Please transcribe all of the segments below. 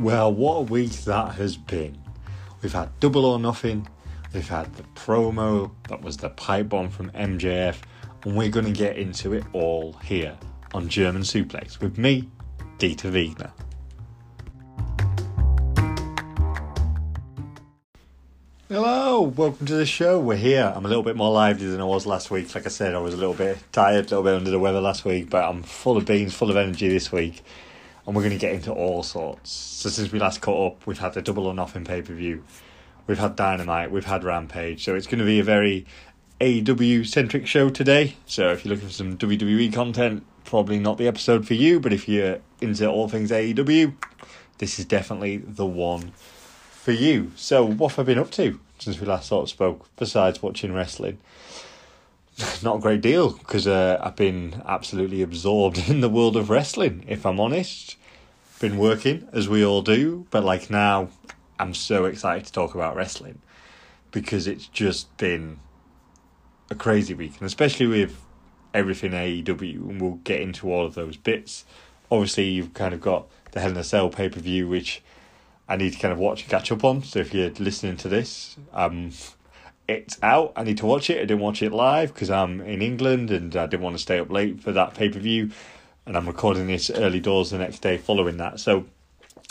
Well, what a week that has been. We've had Double or Nothing, we've had the promo that was the pipe bomb from MJF, and we're going to get into it all here on German Suplex with me, Dieter Wegner. Hello, welcome to the show. We're here. I'm a little bit more lively than I was last week. Like I said, I was a little bit tired, a little bit under the weather last week, but I'm full of beans, full of energy this week and we're going to get into all sorts. So since we last caught up, we've had the Double or Nothing pay per view, we've had Dynamite, we've had Rampage. So it's going to be a very AEW centric show today. So if you're looking for some WWE content, probably not the episode for you. But if you're into all things AEW, this is definitely the one for you. So what have I been up to since we last sort of spoke? Besides watching wrestling not a great deal because uh, I've been absolutely absorbed in the world of wrestling. If I'm honest, been working as we all do, but like now, I'm so excited to talk about wrestling because it's just been a crazy week, and especially with everything AEW, and we'll get into all of those bits. Obviously, you've kind of got the Hell in a Cell pay per view, which I need to kind of watch and catch up on. So if you're listening to this, um, it's out. I need to watch it. I didn't watch it live because I'm in England and I didn't want to stay up late for that pay per view. And I'm recording this early doors the next day following that. So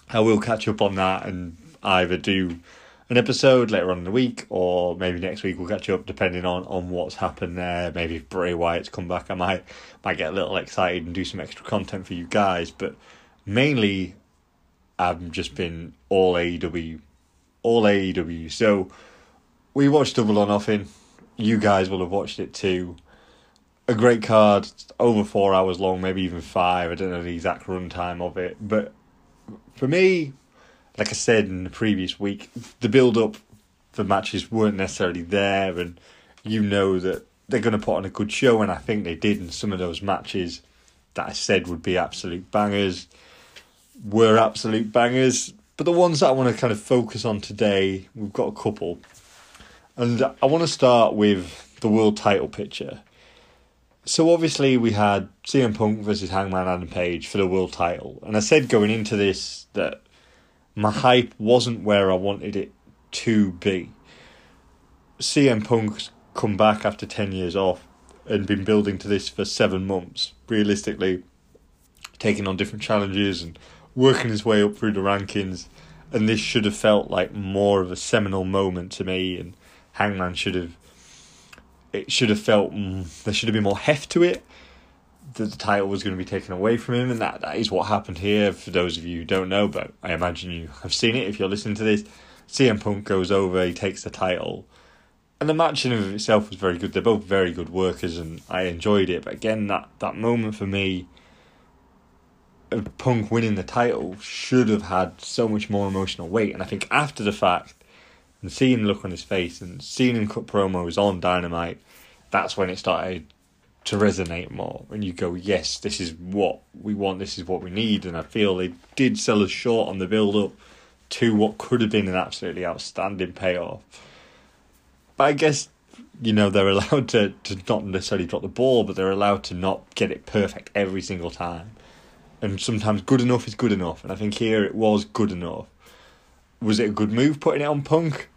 I will catch up on that and either do an episode later on in the week or maybe next week we'll catch up depending on, on what's happened there. Maybe if Bray Wyatt's come back, I might might get a little excited and do some extra content for you guys. But mainly I've just been all AEW all AEW. So we watched Double or Nothing. You guys will have watched it too. A great card, over four hours long, maybe even five. I don't know the exact runtime of it, but for me, like I said in the previous week, the build up for matches weren't necessarily there, and you know that they're going to put on a good show, and I think they did in some of those matches that I said would be absolute bangers were absolute bangers. But the ones that I want to kind of focus on today, we've got a couple. And I want to start with the world title picture. So obviously we had CM Punk versus Hangman Adam Page for the world title, and I said going into this that my hype wasn't where I wanted it to be. CM Punk's come back after ten years off and been building to this for seven months. Realistically, taking on different challenges and working his way up through the rankings, and this should have felt like more of a seminal moment to me and Hangman should have. It should have felt mm, there should have been more heft to it. That the title was going to be taken away from him, and that, that is what happened here. For those of you who don't know, but I imagine you have seen it if you're listening to this. CM Punk goes over, he takes the title, and the match in of itself was very good. They're both very good workers, and I enjoyed it. But again, that that moment for me Punk winning the title should have had so much more emotional weight. And I think after the fact, and seeing the look on his face and seeing him cut promos on Dynamite, that's when it started to resonate more. And you go, yes, this is what we want, this is what we need. And I feel they did sell us short on the build up to what could have been an absolutely outstanding payoff. But I guess, you know, they're allowed to, to not necessarily drop the ball, but they're allowed to not get it perfect every single time. And sometimes good enough is good enough. And I think here it was good enough. Was it a good move putting it on Punk?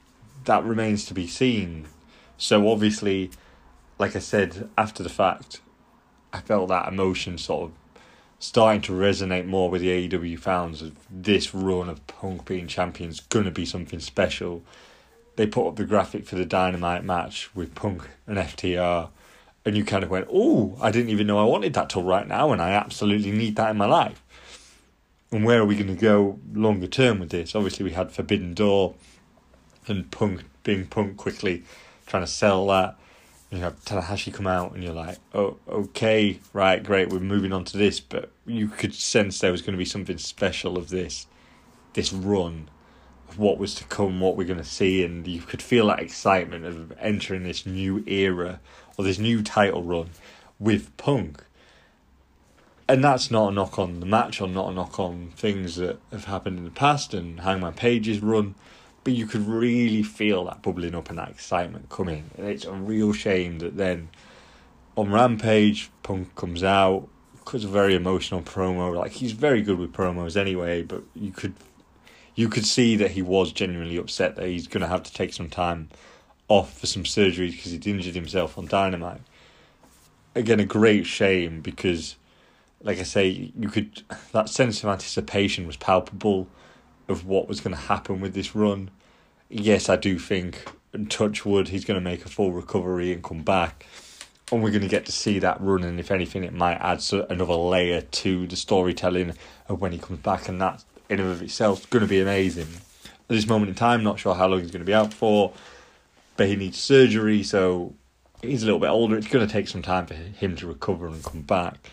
that remains to be seen. So obviously, like I said after the fact, I felt that emotion sort of starting to resonate more with the AEW fans of this run of Punk being champions to be something special. They put up the graphic for the Dynamite match with Punk and FTR, and you kind of went, "Oh, I didn't even know I wanted that till right now, and I absolutely need that in my life." And where are we going to go longer term with this? Obviously, we had Forbidden Door and Punk being Punk quickly trying to sell that. And you have Tanahashi come out, and you're like, oh, okay, right, great, we're moving on to this. But you could sense there was going to be something special of this, this run, of what was to come, what we're going to see, and you could feel that excitement of entering this new era or this new title run with Punk. And that's not a knock on the match or not a knock on things that have happened in the past and Hangman Page's run but you could really feel that bubbling up and that excitement coming. And it's a real shame that then on Rampage, Punk comes out, because a very emotional promo. Like he's very good with promos anyway, but you could you could see that he was genuinely upset that he's going to have to take some time off for some surgery because he'd injured himself on Dynamite. Again, a great shame because, like I say, you could that sense of anticipation was palpable of what was going to happen with this run. Yes, I do think, touch wood, he's going to make a full recovery and come back. And we're going to get to see that run, and if anything, it might add another layer to the storytelling of when he comes back, and that in and of itself is going to be amazing. At this moment in time, not sure how long he's going to be out for, but he needs surgery, so he's a little bit older. It's going to take some time for him to recover and come back.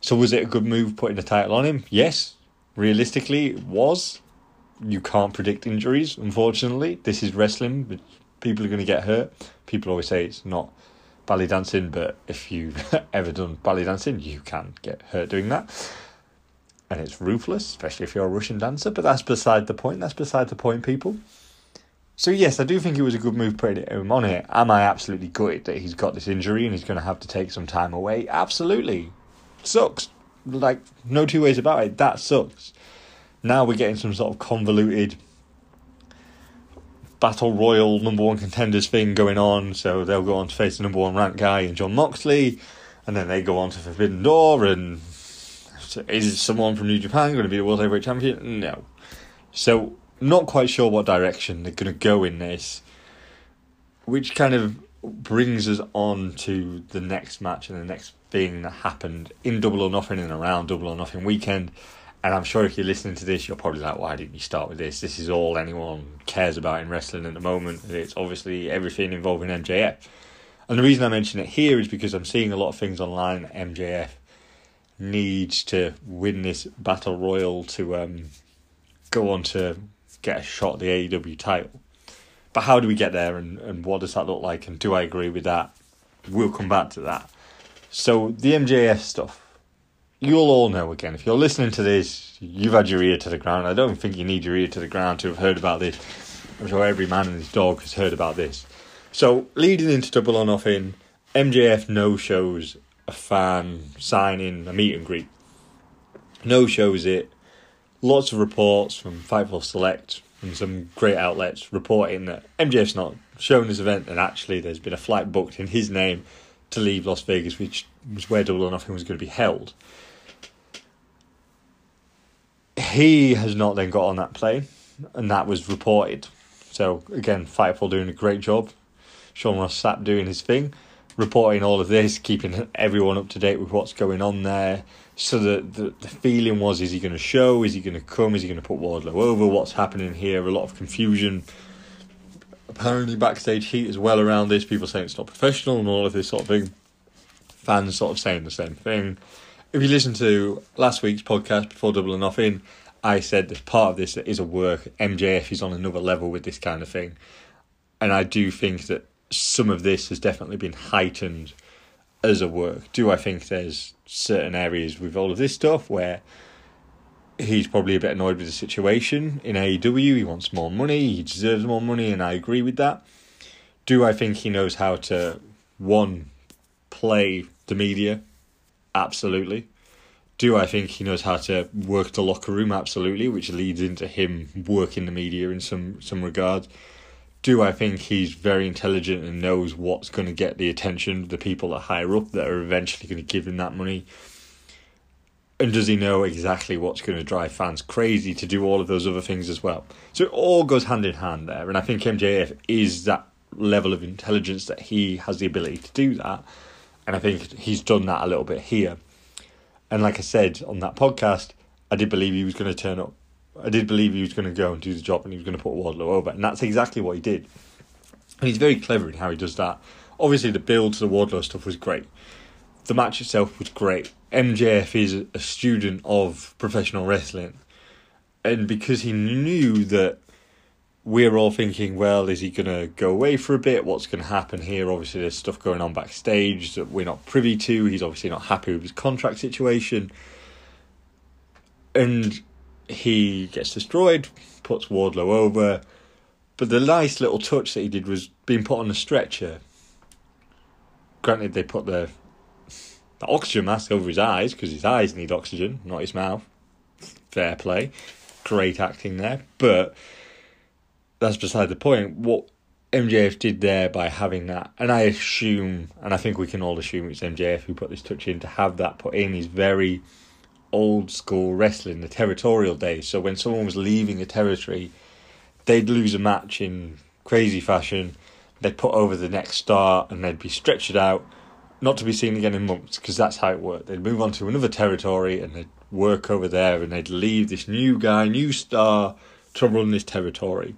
So, was it a good move putting the title on him? Yes, realistically, it was you can't predict injuries, unfortunately. This is wrestling, people are going to get hurt. People always say it's not ballet dancing, but if you've ever done ballet dancing, you can get hurt doing that. And it's ruthless, especially if you're a Russian dancer, but that's beside the point. That's beside the point, people. So, yes, I do think it was a good move putting it on him on it. Am I absolutely gutted that he's got this injury and he's going to have to take some time away? Absolutely. Sucks. Like, no two ways about it. That sucks. Now we're getting some sort of convoluted battle royal number one contenders thing going on. So they'll go on to face the number one ranked guy and Jon Moxley, and then they go on to Forbidden Door. And is someone from New Japan going to be the world heavyweight champion? No. So not quite sure what direction they're going to go in this, which kind of brings us on to the next match and the next thing that happened in Double or Nothing and around Double or Nothing weekend. And I'm sure if you're listening to this, you're probably like, why didn't you start with this? This is all anyone cares about in wrestling at the moment. It's obviously everything involving MJF. And the reason I mention it here is because I'm seeing a lot of things online. MJF needs to win this battle royal to um, go on to get a shot at the AEW title. But how do we get there and, and what does that look like? And do I agree with that? We'll come back to that. So, the MJF stuff you'll all know again. If you're listening to this, you've had your ear to the ground. I don't think you need your ear to the ground to have heard about this. I'm sure every man and his dog has heard about this. So, leading into Double or Nothing, MJF no shows a fan signing a meet and greet. No shows it. Lots of reports from Fightful Select and some great outlets reporting that MJF's not shown this event and actually there's been a flight booked in his name to leave Las Vegas, which was where Double or Nothing was going to be held he has not then got on that plane, and that was reported. So again, Fightful doing a great job. Sean Ross Sapp doing his thing, reporting all of this, keeping everyone up to date with what's going on there. So the, the, the feeling was: is he going to show? Is he going to come? Is he going to put Wardlow over? What's happening here? A lot of confusion. Apparently, backstage heat as well around this. People saying it's not professional and all of this sort of thing. Fans sort of saying the same thing if you listen to last week's podcast before Double or Nothing, I said that part of this is a work. MJF is on another level with this kind of thing, and I do think that some of this has definitely been heightened as a work. Do I think there's certain areas with all of this stuff where he's probably a bit annoyed with the situation in AEW? He wants more money. He deserves more money, and I agree with that. Do I think he knows how to one play the media Absolutely. Do I think he knows how to work the locker room? Absolutely, which leads into him working the media in some some regards. Do I think he's very intelligent and knows what's going to get the attention of the people that higher up that are eventually going to give him that money? And does he know exactly what's going to drive fans crazy to do all of those other things as well? So it all goes hand in hand there. And I think MJF is that level of intelligence that he has the ability to do that and I think he's done that a little bit here. And like I said on that podcast, I did believe he was going to turn up. I did believe he was going to go and do the job and he was going to put Wardlow over. And that's exactly what he did. And he's very clever in how he does that. Obviously, the build to the Wardlow stuff was great. The match itself was great. MJF is a student of professional wrestling. And because he knew that we're all thinking, well, is he going to go away for a bit? What's going to happen here? Obviously, there's stuff going on backstage that we're not privy to. He's obviously not happy with his contract situation. And he gets destroyed, puts Wardlow over. But the nice little touch that he did was being put on a stretcher. Granted, they put the, the oxygen mask over his eyes because his eyes need oxygen, not his mouth. Fair play great acting there, but that's beside the point. What MJF did there by having that, and I assume, and I think we can all assume it's MJF who put this touch in to have that put in. Is very old school wrestling, the territorial days. So when someone was leaving a territory, they'd lose a match in crazy fashion. They'd put over the next star, and they'd be stretched out, not to be seen again in months, because that's how it worked. They'd move on to another territory, and they'd work over there, and they'd leave this new guy, new star, to run this territory,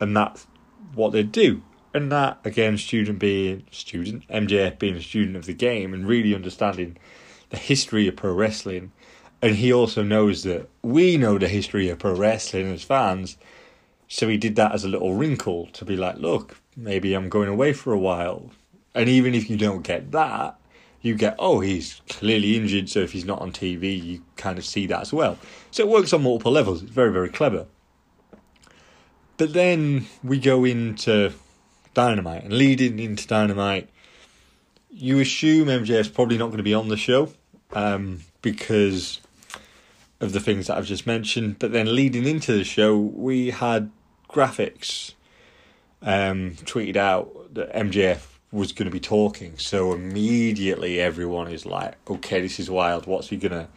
and that's what they'd do. And that again, student being student, MJF being a student of the game and really understanding the history of pro wrestling. And he also knows that we know the history of pro wrestling as fans. So he did that as a little wrinkle to be like, look, maybe I'm going away for a while. And even if you don't get that, you get, oh, he's clearly injured, so if he's not on TV, you kind of see that as well. So it works on multiple levels. It's very, very clever. But then we go into Dynamite, and leading into Dynamite, you assume MJF's probably not going to be on the show um, because of the things that I've just mentioned. But then leading into the show, we had graphics um, tweeted out that MJF was going to be talking. So immediately everyone is like, okay, this is wild. What's he going to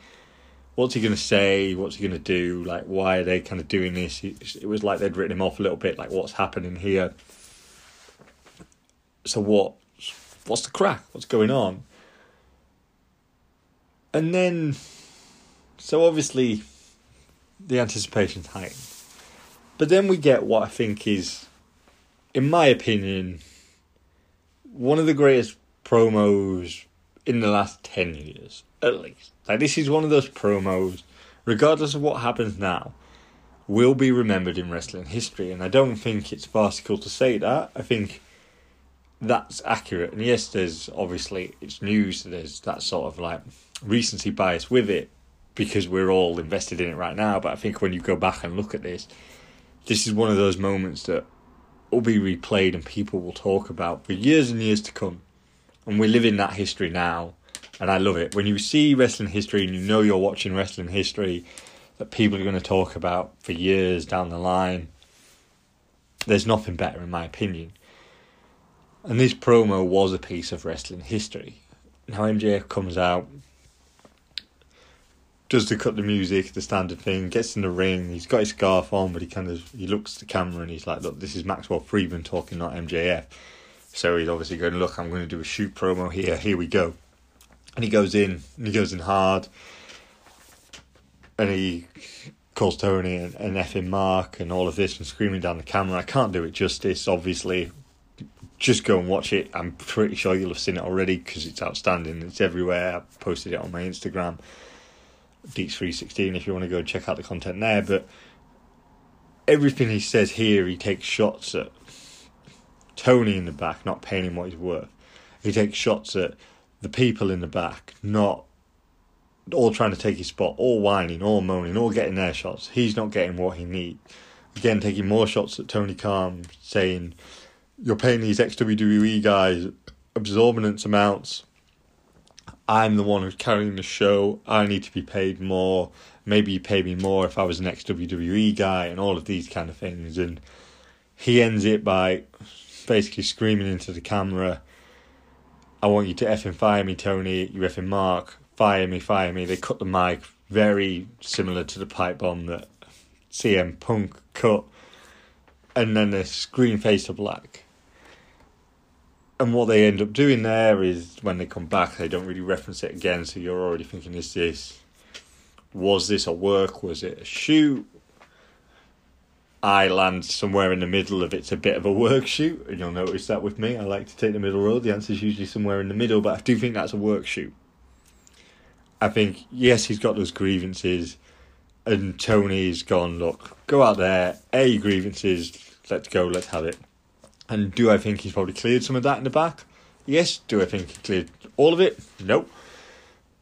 what's he going to say? What's he going to do? Like, why are they kind of doing this? It was like they'd written him off a little bit. Like, what's happening here? So what? What's the crack? What's going on? And then, so obviously, the anticipation's heightened. But then we get what I think is, in my opinion, one of the greatest promos in the last 10 years, at least. Like, this is one of those promos, regardless of what happens now, will be remembered in wrestling history. And I don't think it's farcical to say that. I think that's accurate. And yes, there's obviously, it's news, there's that sort of like recency bias with it because we're all invested in it right now. But I think when you go back and look at this, this is one of those moments that will be replayed and people will talk about for years and years to come. And we live in that history now and I love it. When you see wrestling history and you know you're watching wrestling history that people are going to talk about for years down the line, there's nothing better, in my opinion. And this promo was a piece of wrestling history. Now MJF comes out, does the cut the music, the standard thing, gets in the ring. He's got his scarf on, but he kind of he looks at the camera and he's like, "Look, this is Maxwell Friedman talking, not MJF." So he's obviously going, "Look, I'm going to do a shoot promo here. Here we go." and he goes in and he goes in hard and he calls Tony and, and effing Mark and all of this and screaming down the camera. I can't do it justice, obviously. Just go and watch it. I'm pretty sure you'll have seen it already because it's outstanding. It's everywhere. I posted it on my Instagram, Deets316, if you want to go and check out the content there. But everything he says here, he takes shots at Tony in the back, not paying him what he's worth. He takes shots at the people in the back not all trying to take his spot, all whining, all moaning, all getting their shots. He's not getting what he needs. Again, taking more shots at Tony Khan, saying, You're paying these ex WWE guys exorbitant amounts. I'm the one who's carrying the show. I need to be paid more. Maybe you pay me more if I was an ex WWE guy, and all of these kind of things. And he ends it by basically screaming into the camera I want you to effing fire me, Tony. You effing Mark. Fire me, fire me. They cut the mic very similar to the pipe bomb that CM Punk cut. And then the screen face to black. And what they end up doing there is when they come back, they don't really reference it again. So you're already thinking, is this, was this a work? Was it a shoot? I land somewhere in the middle of it's a bit of a work shoot, and you'll notice that with me. I like to take the middle road. The answer is usually somewhere in the middle, but I do think that's a work shoot. I think, yes, he's got those grievances, and Tony's gone, look, go out there, A grievances, let's go, let's have it. And do I think he's probably cleared some of that in the back? Yes. Do I think he cleared all of it? No.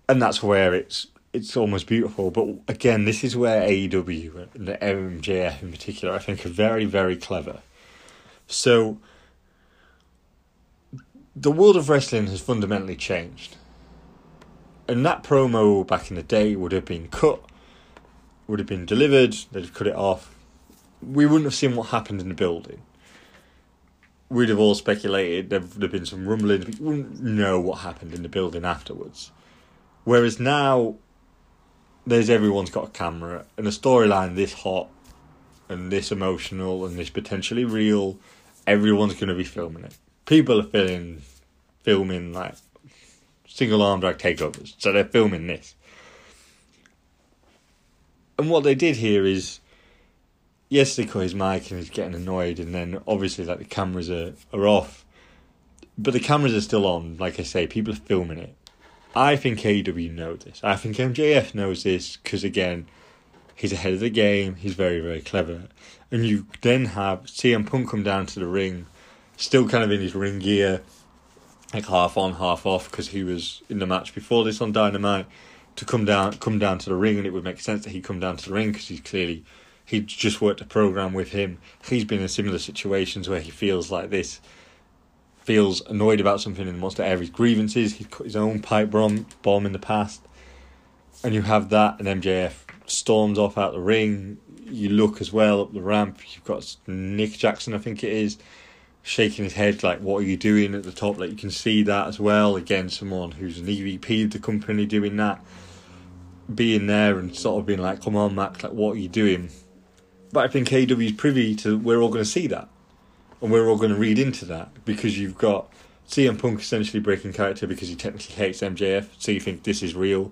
And that's where it's it's almost beautiful. But again, this is where AEW and the MJF in particular, I think, are very, very clever. So, the world of wrestling has fundamentally changed. And that promo back in the day would have been cut would have been delivered, they'd have cut it off. We wouldn't have seen what happened in the building. We'd have all speculated, there would have been some rumblings, we wouldn't know what happened in the building afterwards. Whereas now, there's everyone's got a camera, and a storyline this hot, and this emotional, and this potentially real, everyone's going to be filming it. People are filming, filming like single arm drag takeovers, so they're filming this and what they did here is, yes, cut his mic and he's getting annoyed, and then obviously like the cameras are are off, but the cameras are still on. Like I say, people are filming it. I think AEW know this. I think MJF knows this because again, he's ahead of the game. He's very very clever, and you then have CM Punk come down to the ring, still kind of in his ring gear, like half on half off because he was in the match before this on Dynamite to come down come down to the ring, and it would make sense that he come down to the ring because he's clearly he just worked a program with him. He's been in similar situations where he feels like this, feels annoyed about something and wants to air his grievances. He's cut his own pipe bomb bomb in the past, and you have that, and MJF storms off out the ring. You look as well up the ramp. You've got Nick Jackson, I think it is, shaking his head like, "What are you doing?" at the top. Like you can see that as well. Again, someone who's an EVP of the company doing that being there and sort of being like, "Come on, Max, like what are you doing?" But I think AEW is privy to we're all going to see that, and we're all going to read into that because you've got CM Punk essentially breaking character because he technically hates MJF, so you think this is real.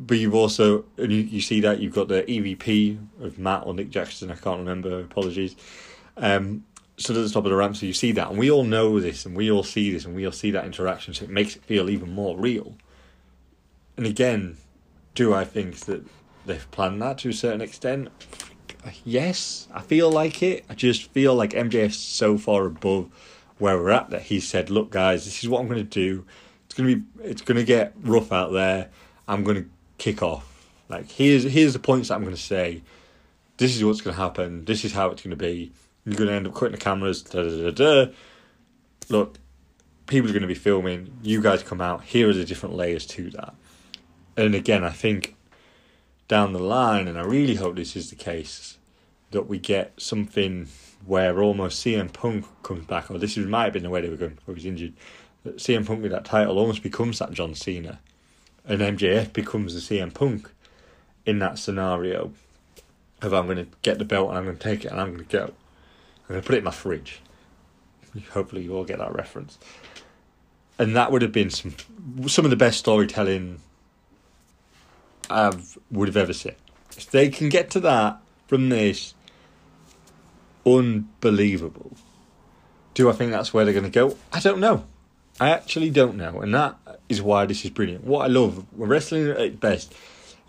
But you've also and you, you see that you've got the EVP of Matt or Nick Jackson, I can't remember. Apologies. Um, stood at the top of the ramp, so you see that, and we all know this, and we all see this, and we all see that interaction, so it makes it feel even more real. And again, do I think that they've planned that to a certain extent? Yes, I feel like it. I just feel like MJF's so far above where we're at that he said, "Look, guys, this is what I'm going to do. It's going to be, it's going to get rough out there. I'm going to kick off. Like here's here's the points that I'm going to say. This is what's going to happen. This is how it's going to be. You're going to end up cutting the cameras. Da, da, da, da. Look, people are going to be filming. You guys come out. Here are the different layers to that and again, I think down the line, and I really hope this is the case, that we get something where almost CM Punk comes back, or this might have been the way they were going before he was injured. That CM Punk with that title almost becomes that John Cena, and MJF becomes the CM Punk in that scenario of I'm going to get the belt and I'm going to take it and I'm going to go. I'm going to put it in my fridge. Hopefully, you all get that reference. And that would have been some some of the best storytelling I've would have ever seen. If they can get to that from this, unbelievable. Do I think that's where they're going to go? I don't know. I actually don't know, and that is why this is brilliant. What I love wrestling at its best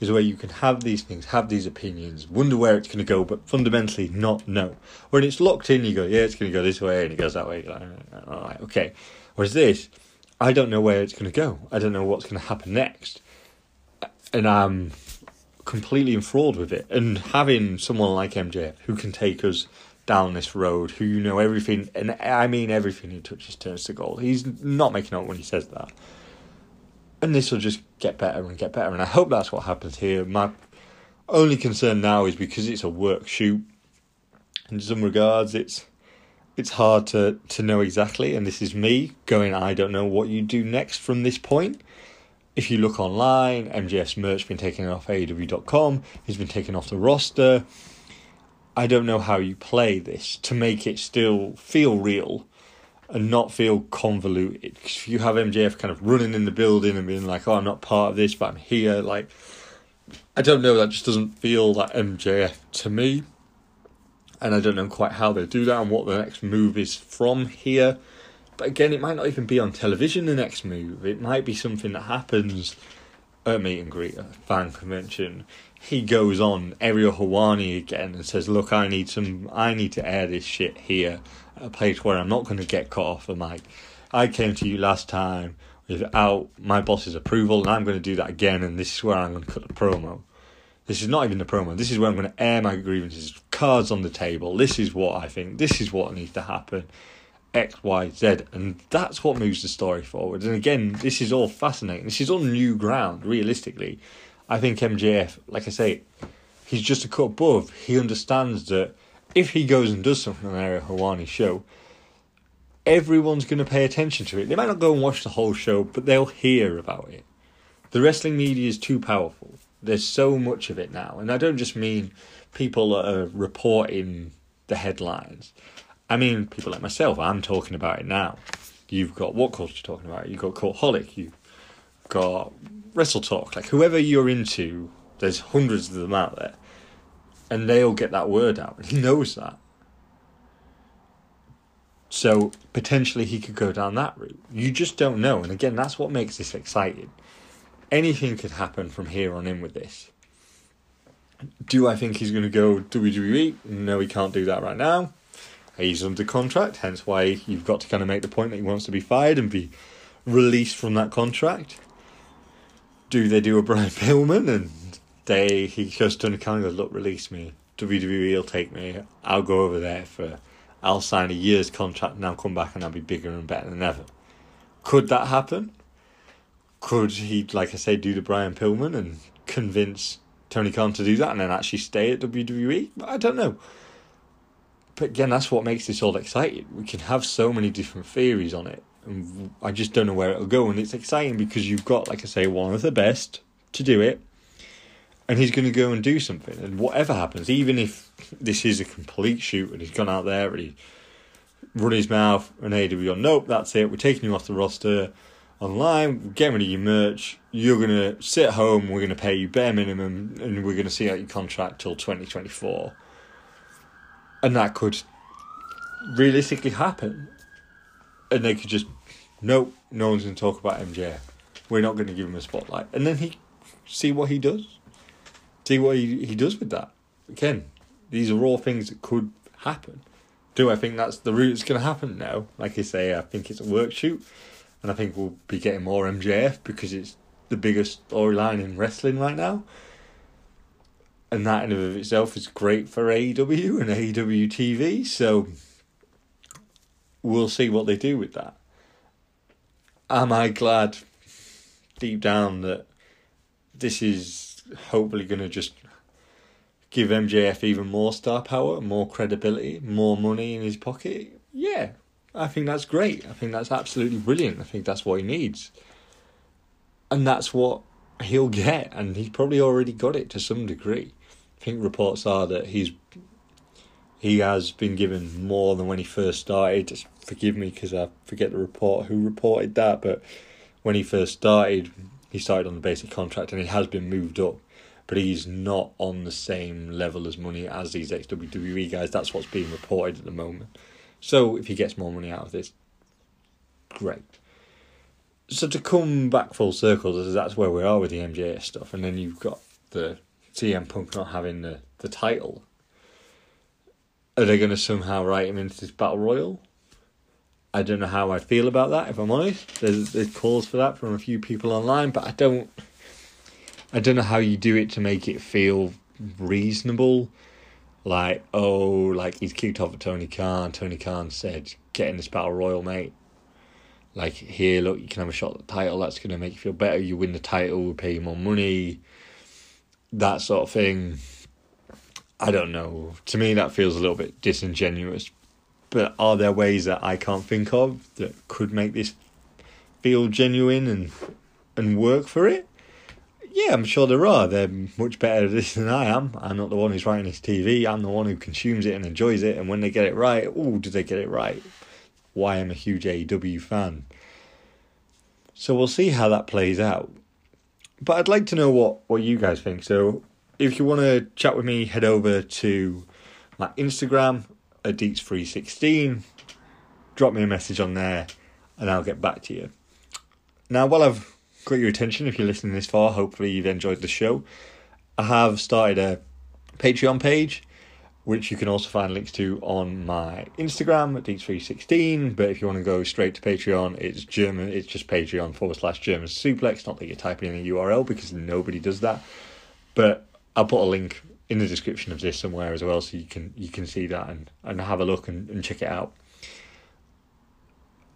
is where you can have these things, have these opinions, wonder where it's going to go, but fundamentally not know. When it's locked in, you go, yeah, it's going to go this way, and it goes that way. Like, all right, okay. Whereas this, I don't know where it's going to go. I don't know what's going to happen next and I'm completely enthralled with it. And having someone like MJF who can take us down this road, who you know everything, and I mean everything he touches turns to gold. He's not making up when he says that. And this will just get better and get better, and I hope that's what happens here. My only concern now is because it's a work shoot. In some regards, it's it's hard to to know exactly, and this is me going. I don't know what you do next from this point if you look online, MJF's merch been taken off AEW.com, he's been taken off the roster. I don't know how you play this to make it still feel real and not feel convoluted. Because if you have MJF kind of running in the building and being like, oh, I'm not part of this, but I'm here, like, I don't know, that just doesn't feel that MJF to me. And I don't know quite how they do that and what the next move is from here. But again, it might not even be on television the next move. It might be something that happens at meet and greet, a fan convention. He goes on Ariel Helwani again and says, "Look, I need some. I need to air this shit here, a place where I'm not going to get cut off the mic. I came to you last time without my boss's approval, and I'm going to do that again. And this is where I'm going to cut the promo. This is not even the promo. This is where I'm going to air my grievances. Cards on the table. This is what I think. This is what needs to happen." X, Y, Z, and that's what moves the story forward. And again, this is all fascinating. This is all new ground, realistically. I think MJF, like I say, he's just a cut above. He understands that if he goes and does something on Ariel Helwani's show, everyone's going to pay attention to it. They might not go and watch the whole show, but they'll hear about it. The wrestling media is too powerful. There's so much of it now, and I don't just mean people are reporting the headlines. I mean people like myself. I'm talking about it now. You've got WhatCulture you're talking about it. You've got Cultaholic. You've got WrestleTalk. Like whoever you're into, there's hundreds of them out there, and they'll get that word out. He knows that. So potentially he could go down that route. You just don't know. And again, that's what makes this exciting. Anything could happen from here on in with this. Do I think he's going to go WWE? No, he can't do that right now. He's under contract, hence why you've got to kind of make the point that he wants to be fired and be released from that contract. Do they do a Brian Pillman and they he goes to Khan and goes, Look, release me. WWE will take me. I'll go over there for I'll sign a year's contract and I'll come back and I'll be bigger and better than ever. Could that happen? Could he, like I say, do the Brian Pillman and convince Tony Khan to do that and then actually stay at WWE? I don't know. But again, that's what makes this all exciting. We can have so many different theories on it. And I just don't know where it'll go. And it's exciting because you've got, like I say, one of the best to do it and he's going to go and do something. And whatever happens, even if this is a complete shoot and he's gone out there and he run his mouth and AEW, nope, that's it. We're taking you off the roster online. We're getting rid of your merch. You're going to sit home. We're going to pay you bare minimum, and we're going to see out your contract till twenty twenty four. And that could realistically happen. And they could just, nope, no one's going to talk about MJF. We're not going to give him a spotlight. And then he see what he does see what he, he does with that. Again, these are all things that could happen. Do I think that's the route it's going to happen? No. Like I say, I think it's a work shoot, and I think we'll be getting more MJF because it's the biggest storyline in wrestling right now. And that in and of itself is great for AEW and AEW TV, so we'll see what they do with that. Am I glad deep down that this is hopefully going to just give MJF even more star power, more credibility, more money in his pocket. Yeah, I think that's great. I think that's absolutely brilliant. I think that's what he needs. And that's what he'll get, and he's probably already got it to some degree. I think reports are that he's he has been given more than when he first started. Just forgive me because I forget the report who reported that, but when he first started, he started on the basic contract and he has been moved up, but he's not on the same level as money as these ex WWE guys. That's what's being reported at the moment. So if he gets more money out of this, great. So to come back full circle, that's where we are with the MJF stuff, and then you've got the CM Punk not having the, the title. Are they going to somehow write him into this battle royal? I don't know how I feel about that. If I'm honest, there's there's calls for that from a few people online, but I don't. I don't know how you do it to make it feel reasonable. Like oh, like he's kicked off at Tony Khan. Tony Khan said, "Get in this battle royal, mate." Like here, look, you can have a shot at the title. That's gonna make you feel better. You win the title, we pay you more money. That sort of thing. I don't know. To me, that feels a little bit disingenuous but are there ways that I can't think of that could make this feel genuine and and work for it? Yeah, I'm sure there are. They're much better at this than I am. I'm not the one who's writing this TV. I'm the one who consumes it and enjoys it. And when they get it right, oh, did they get it right? Why I'm a huge AEW fan. So we'll see how that plays out. But I'd like to know what, what you guys think. So if you want to chat with me, head over to my Instagram a Deets316, drop me a message on there and I'll get back to you. Now, while I've got your attention, if you're listening this far, hopefully you've enjoyed the show. I have started a Patreon page, which you can also find links to on my Instagram at Deets316. But if you want to go straight to Patreon, it's German. It's just Patreon forward slash German suplex. Not that you're typing in a URL because nobody does that. But I'll put a link in the description of this somewhere as well, so you can you can see that and, and have a look and, and check it out.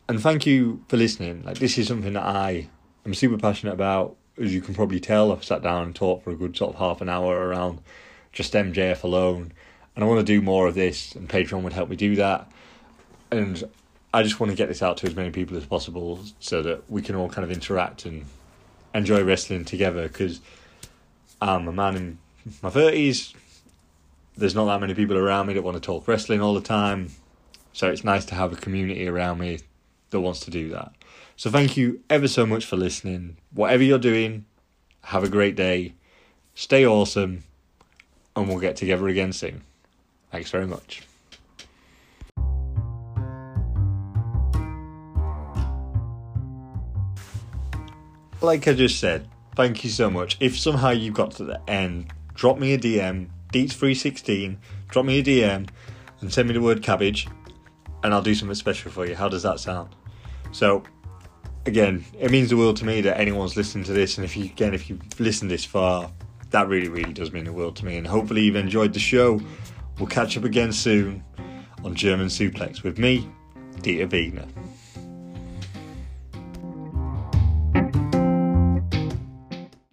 And thank you for listening. Like this is something that I am super passionate about. As you can probably tell, I've sat down and talked for a good sort of half an hour around just MJF alone. And I want to do more of this, and Patreon would help me do that. And I just want to get this out to as many people as possible so that we can all kind of interact and enjoy wrestling together because I'm a man in my 30s. There's not that many people around me that want to talk wrestling all the time. So it's nice to have a community around me that wants to do that. So thank you ever so much for listening. Whatever you're doing, have a great day. Stay awesome. And we'll get together again soon. Thanks very much. Like I just said, thank you so much. If somehow you got to the end, drop me a DM, Deets316, drop me a DM and send me the word cabbage and I'll do something special for you. How does that sound? So, again, it means the world to me that anyone's listening to this, and if you again, if you've listened this far, that really, really does mean the world to me. And hopefully, you've enjoyed the show. We'll catch up again soon on German Suplex with me, Dieter Wegner.